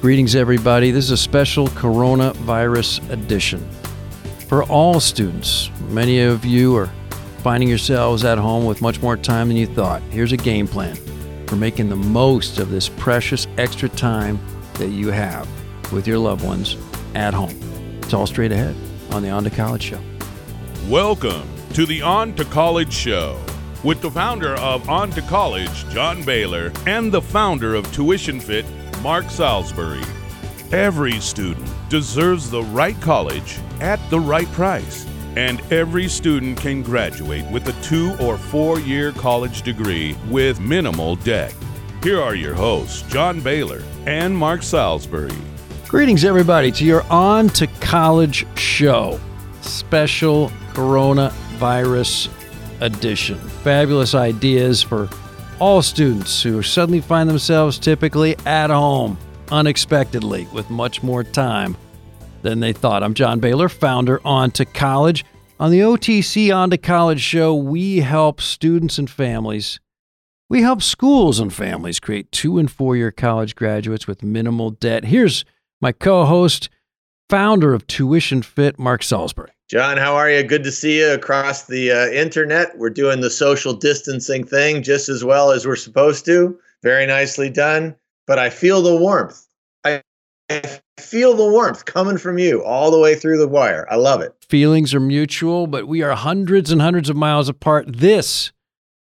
Greetings, everybody. This is a special coronavirus edition for all students. Many of you are finding yourselves at home with much more time than you thought. Here's a game plan for making the most of this precious extra time that you have with your loved ones at home. It's all straight ahead on the On to College Show. Welcome to the On to College Show with the founder of On to College, John Baylor, and the founder of Tuition Fit, Mark Salisbury. Every student deserves the right college at the right price, and every student can graduate with a two or four year college degree with minimal debt. Here are your hosts, John Baylor and Mark Salisbury. Greetings, everybody, to your On to College show, special coronavirus edition. Fabulous ideas for all students who suddenly find themselves typically at home unexpectedly with much more time than they thought. I'm John Baylor, founder On to College. On the OTC On to College show, we help students and families. We help schools and families create two and four year college graduates with minimal debt. Here's my co host, founder of Tuition Fit, Mark Salisbury. John, how are you? Good to see you across the uh, internet. We're doing the social distancing thing just as well as we're supposed to. Very nicely done. But I feel the warmth. I, I feel the warmth coming from you all the way through the wire. I love it. Feelings are mutual, but we are hundreds and hundreds of miles apart. This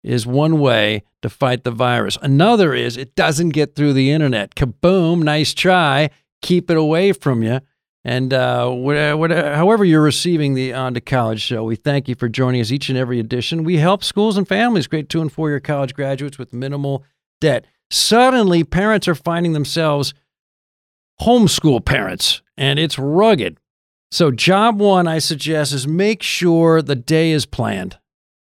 is one way to fight the virus. Another is it doesn't get through the internet. Kaboom, nice try. Keep it away from you. And uh, whatever, however you're receiving the On to College show, we thank you for joining us each and every edition. We help schools and families create two and four year college graduates with minimal debt. Suddenly, parents are finding themselves homeschool parents, and it's rugged. So, job one, I suggest, is make sure the day is planned.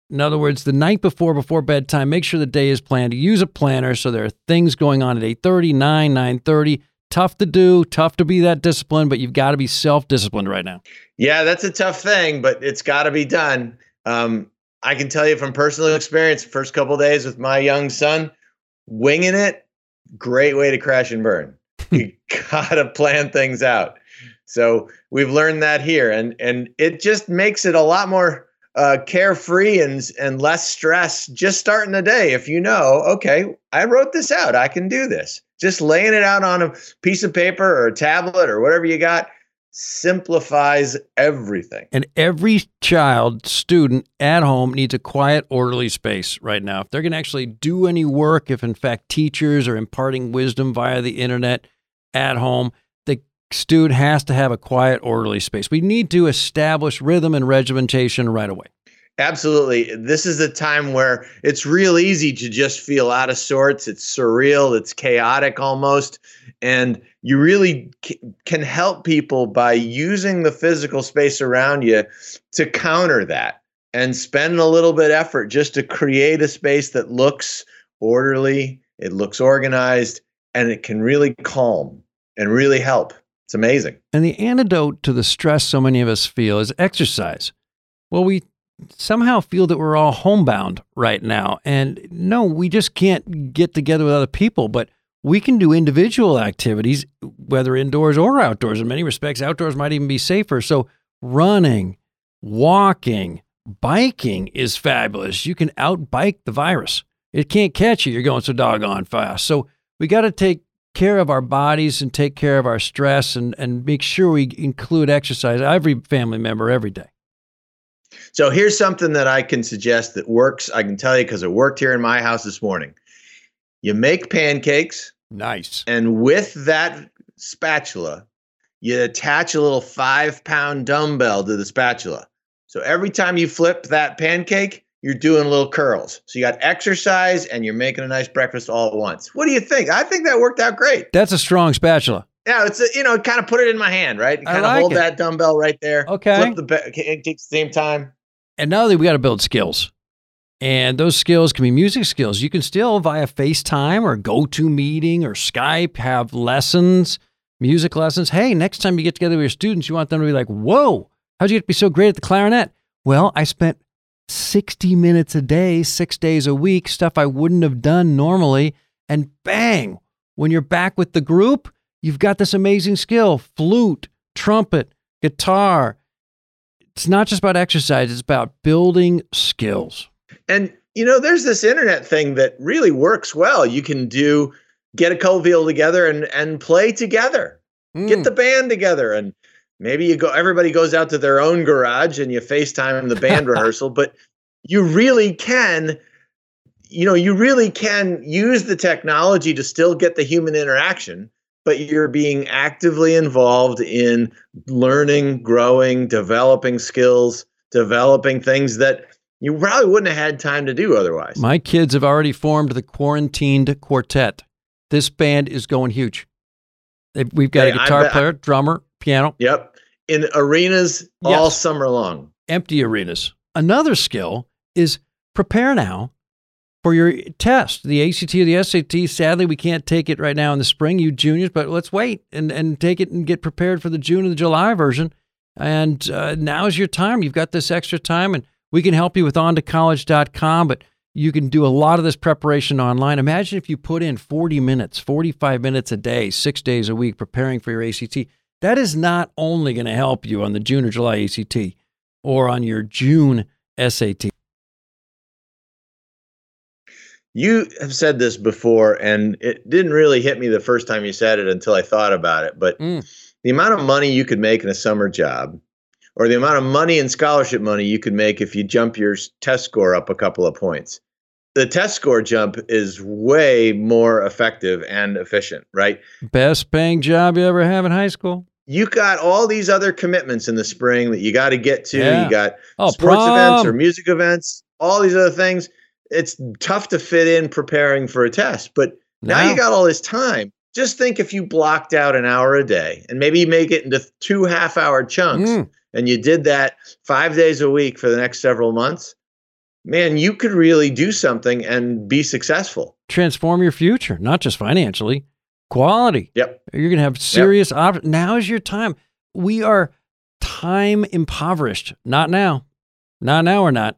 In other words, the night before, before bedtime, make sure the day is planned. Use a planner so there are things going on at 8.30, 9, 9.30 tough to do, tough to be that disciplined, but you've got to be self disciplined right now. Yeah, that's a tough thing, but it's got to be done. Um, I can tell you from personal experience, first couple days with my young son, winging it, great way to crash and burn. you got to plan things out. So we've learned that here, and and it just makes it a lot more uh, carefree and and less stress just starting the day. If you know, okay, I wrote this out, I can do this. Just laying it out on a piece of paper or a tablet or whatever you got simplifies everything. And every child, student at home needs a quiet, orderly space right now. If they're going to actually do any work, if in fact teachers are imparting wisdom via the internet at home, the student has to have a quiet, orderly space. We need to establish rhythm and regimentation right away. Absolutely. This is a time where it's real easy to just feel out of sorts. It's surreal, it's chaotic almost. And you really c- can help people by using the physical space around you to counter that and spend a little bit effort just to create a space that looks orderly, it looks organized, and it can really calm and really help. It's amazing. And the antidote to the stress so many of us feel is exercise. Well, we somehow feel that we're all homebound right now. And no, we just can't get together with other people, but we can do individual activities, whether indoors or outdoors. In many respects, outdoors might even be safer. So, running, walking, biking is fabulous. You can outbike the virus. It can't catch you. You're going so doggone fast. So, we got to take care of our bodies and take care of our stress and, and make sure we include exercise every family member every day. So here's something that I can suggest that works. I can tell you because it worked here in my house this morning. You make pancakes. Nice. And with that spatula, you attach a little five pound dumbbell to the spatula. So every time you flip that pancake, you're doing little curls. So you got exercise and you're making a nice breakfast all at once. What do you think? I think that worked out great. That's a strong spatula. Yeah, it's a, you know, kind of put it in my hand, right? Kind like of hold it. that dumbbell right there. Okay. Flip the pancake at the same time. And now that we got to build skills. And those skills can be music skills. You can still via FaceTime or GoToMeeting or Skype have lessons, music lessons. Hey, next time you get together with your students, you want them to be like, whoa, how'd you get to be so great at the clarinet? Well, I spent 60 minutes a day, six days a week, stuff I wouldn't have done normally. And bang, when you're back with the group, you've got this amazing skill flute, trumpet, guitar. It's not just about exercise, it's about building skills. And, you know, there's this internet thing that really works well. You can do, get a people together and, and play together, mm. get the band together. And maybe you go, everybody goes out to their own garage and you FaceTime the band rehearsal, but you really can you know, you really can use the technology to still get the human interaction, but you're being actively involved in learning, growing, developing skills, developing things that you probably wouldn't have had time to do otherwise. My kids have already formed the Quarantined Quartet. This band is going huge. We've got hey, a guitar player, drummer, piano. Yep. In arenas yes. all summer long. Empty arenas. Another skill is prepare now for your test, the ACT or the SAT. Sadly, we can't take it right now in the spring, you juniors, but let's wait and, and take it and get prepared for the June and the July version. And uh, now's your time. You've got this extra time, and we can help you with ontocollege.com, but you can do a lot of this preparation online. Imagine if you put in 40 minutes, 45 minutes a day, six days a week preparing for your ACT. That is not only going to help you on the June or July ACT or on your June SAT. You have said this before, and it didn't really hit me the first time you said it until I thought about it. But mm. the amount of money you could make in a summer job, or the amount of money and scholarship money you could make if you jump your test score up a couple of points. The test score jump is way more effective and efficient, right? Best paying job you ever have in high school. You got all these other commitments in the spring that you got to get to. Yeah. You got oh, sports prom. events or music events, all these other things it's tough to fit in preparing for a test. But now you got all this time. Just think if you blocked out an hour a day and maybe you make it into two half hour chunks mm. and you did that five days a week for the next several months, man, you could really do something and be successful. Transform your future, not just financially, quality. Yep. You're going to have serious yep. options. Now is your time. We are time impoverished. Not now. Not now or not.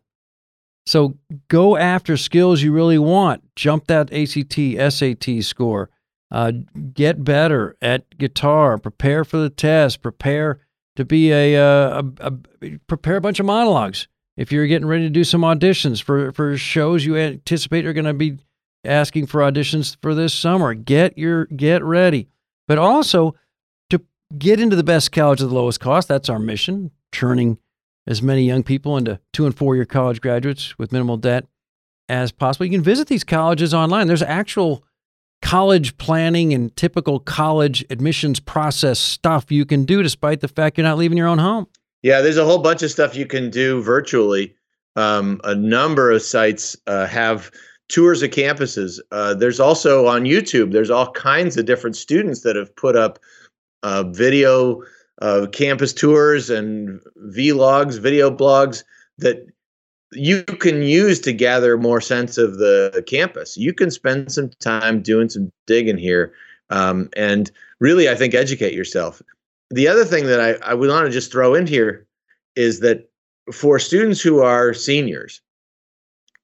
So go after skills you really want. Jump that ACT, SAT score. Uh, get better at guitar. Prepare for the test. Prepare to be a, uh, a, a, prepare a bunch of monologues. If you're getting ready to do some auditions for for shows you anticipate are going to be asking for auditions for this summer, get your get ready. But also to get into the best college at the lowest cost. That's our mission. Churning as many young people into two and four year college graduates with minimal debt as possible. You can visit these colleges online. There's actual college planning and typical college admissions process stuff you can do despite the fact you're not leaving your own home. Yeah, there's a whole bunch of stuff you can do virtually. Um, a number of sites uh, have tours of campuses. Uh, there's also on YouTube, there's all kinds of different students that have put up uh, video uh, campus tours and vlogs, video blogs that you can use to gather more sense of the campus. You can spend some time doing some digging here um, and really, I think, educate yourself. The other thing that I, I would want to just throw in here is that for students who are seniors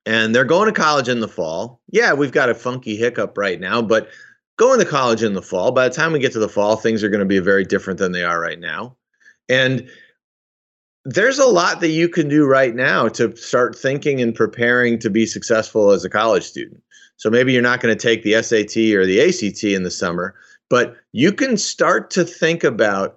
and they're going to college in the fall, yeah, we've got a funky hiccup right now, but going to college in the fall. By the time we get to the fall, things are going to be very different than they are right now. And there's a lot that you can do right now to start thinking and preparing to be successful as a college student. So maybe you're not going to take the SAT or the ACT in the summer, but you can start to think about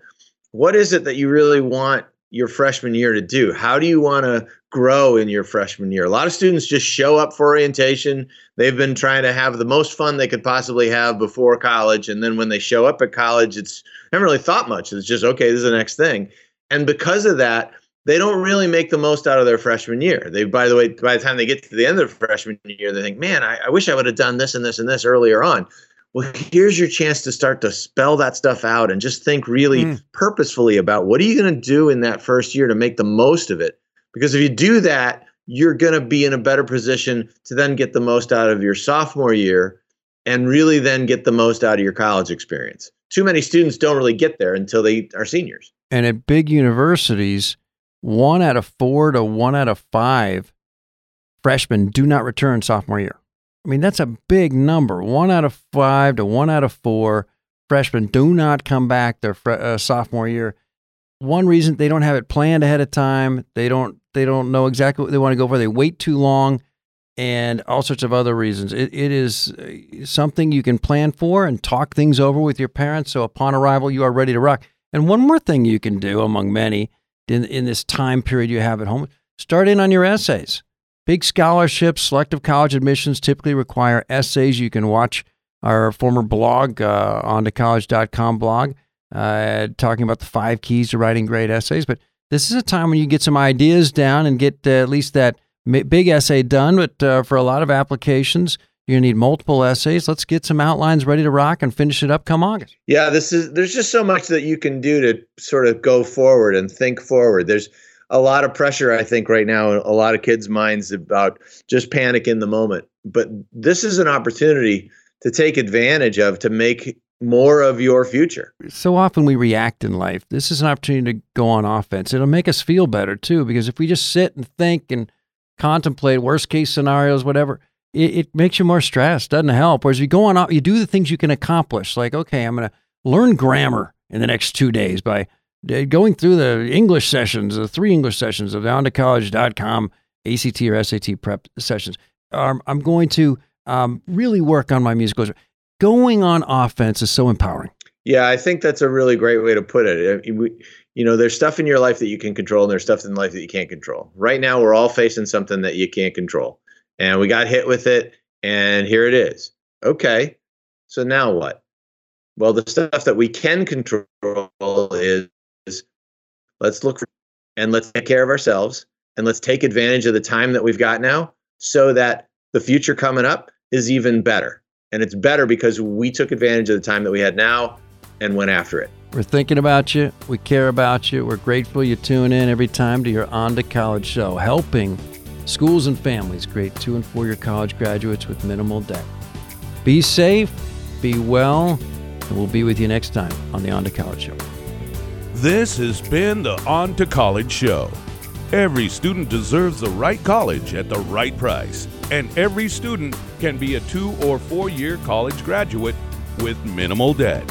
what is it that you really want your freshman year to do? How do you want to grow in your freshman year? A lot of students just show up for orientation. They've been trying to have the most fun they could possibly have before college. And then when they show up at college, it's never really thought much. It's just, okay, this is the next thing. And because of that, they don't really make the most out of their freshman year. They, by the way, by the time they get to the end of the freshman year, they think, man, I, I wish I would have done this and this and this earlier on. Well, here's your chance to start to spell that stuff out and just think really mm. purposefully about what are you going to do in that first year to make the most of it. Because if you do that, you're going to be in a better position to then get the most out of your sophomore year and really then get the most out of your college experience. Too many students don't really get there until they are seniors. And at big universities, one out of four to one out of five freshmen do not return sophomore year. I mean, that's a big number. One out of five to one out of four freshmen do not come back their fre- uh, sophomore year. One reason they don't have it planned ahead of time. They don't they don't know exactly what they want to go for. They wait too long, and all sorts of other reasons. It, it is uh, something you can plan for and talk things over with your parents. So upon arrival, you are ready to rock. And one more thing you can do, among many, in in this time period you have at home, start in on your essays. Big scholarships, selective college admissions typically require essays. You can watch our former blog, uh, college.com blog, uh, talking about the five keys to writing great essays. But this is a time when you get some ideas down and get uh, at least that big essay done. But uh, for a lot of applications, gonna need multiple essays. Let's get some outlines ready to rock and finish it up come August. Yeah, this is there's just so much that you can do to sort of go forward and think forward. There's a lot of pressure, I think, right now in a lot of kids' minds about just panic in the moment. But this is an opportunity to take advantage of to make more of your future. So often we react in life. This is an opportunity to go on offense. It'll make us feel better too, because if we just sit and think and contemplate worst case scenarios, whatever, it, it makes you more stressed. Doesn't help. Whereas you go on, you do the things you can accomplish. Like, okay, I'm going to learn grammar in the next two days by going through the English sessions, the three English sessions of ontocollege.com ACT or SAT prep sessions. Um, I'm going to um, really work on my musical. Going on offense is so empowering. Yeah, I think that's a really great way to put it. You know, there's stuff in your life that you can control, and there's stuff in life that you can't control. Right now, we're all facing something that you can't control, and we got hit with it, and here it is. Okay, so now what? Well, the stuff that we can control is let's look for and let's take care of ourselves and let's take advantage of the time that we've got now so that the future coming up is even better. And it's better because we took advantage of the time that we had now and went after it. We're thinking about you. We care about you. We're grateful you tune in every time to your On to College show, helping schools and families create two and four year college graduates with minimal debt. Be safe, be well, and we'll be with you next time on the On to College show. This has been the On to College Show. Every student deserves the right college at the right price, and every student can be a two or four year college graduate with minimal debt.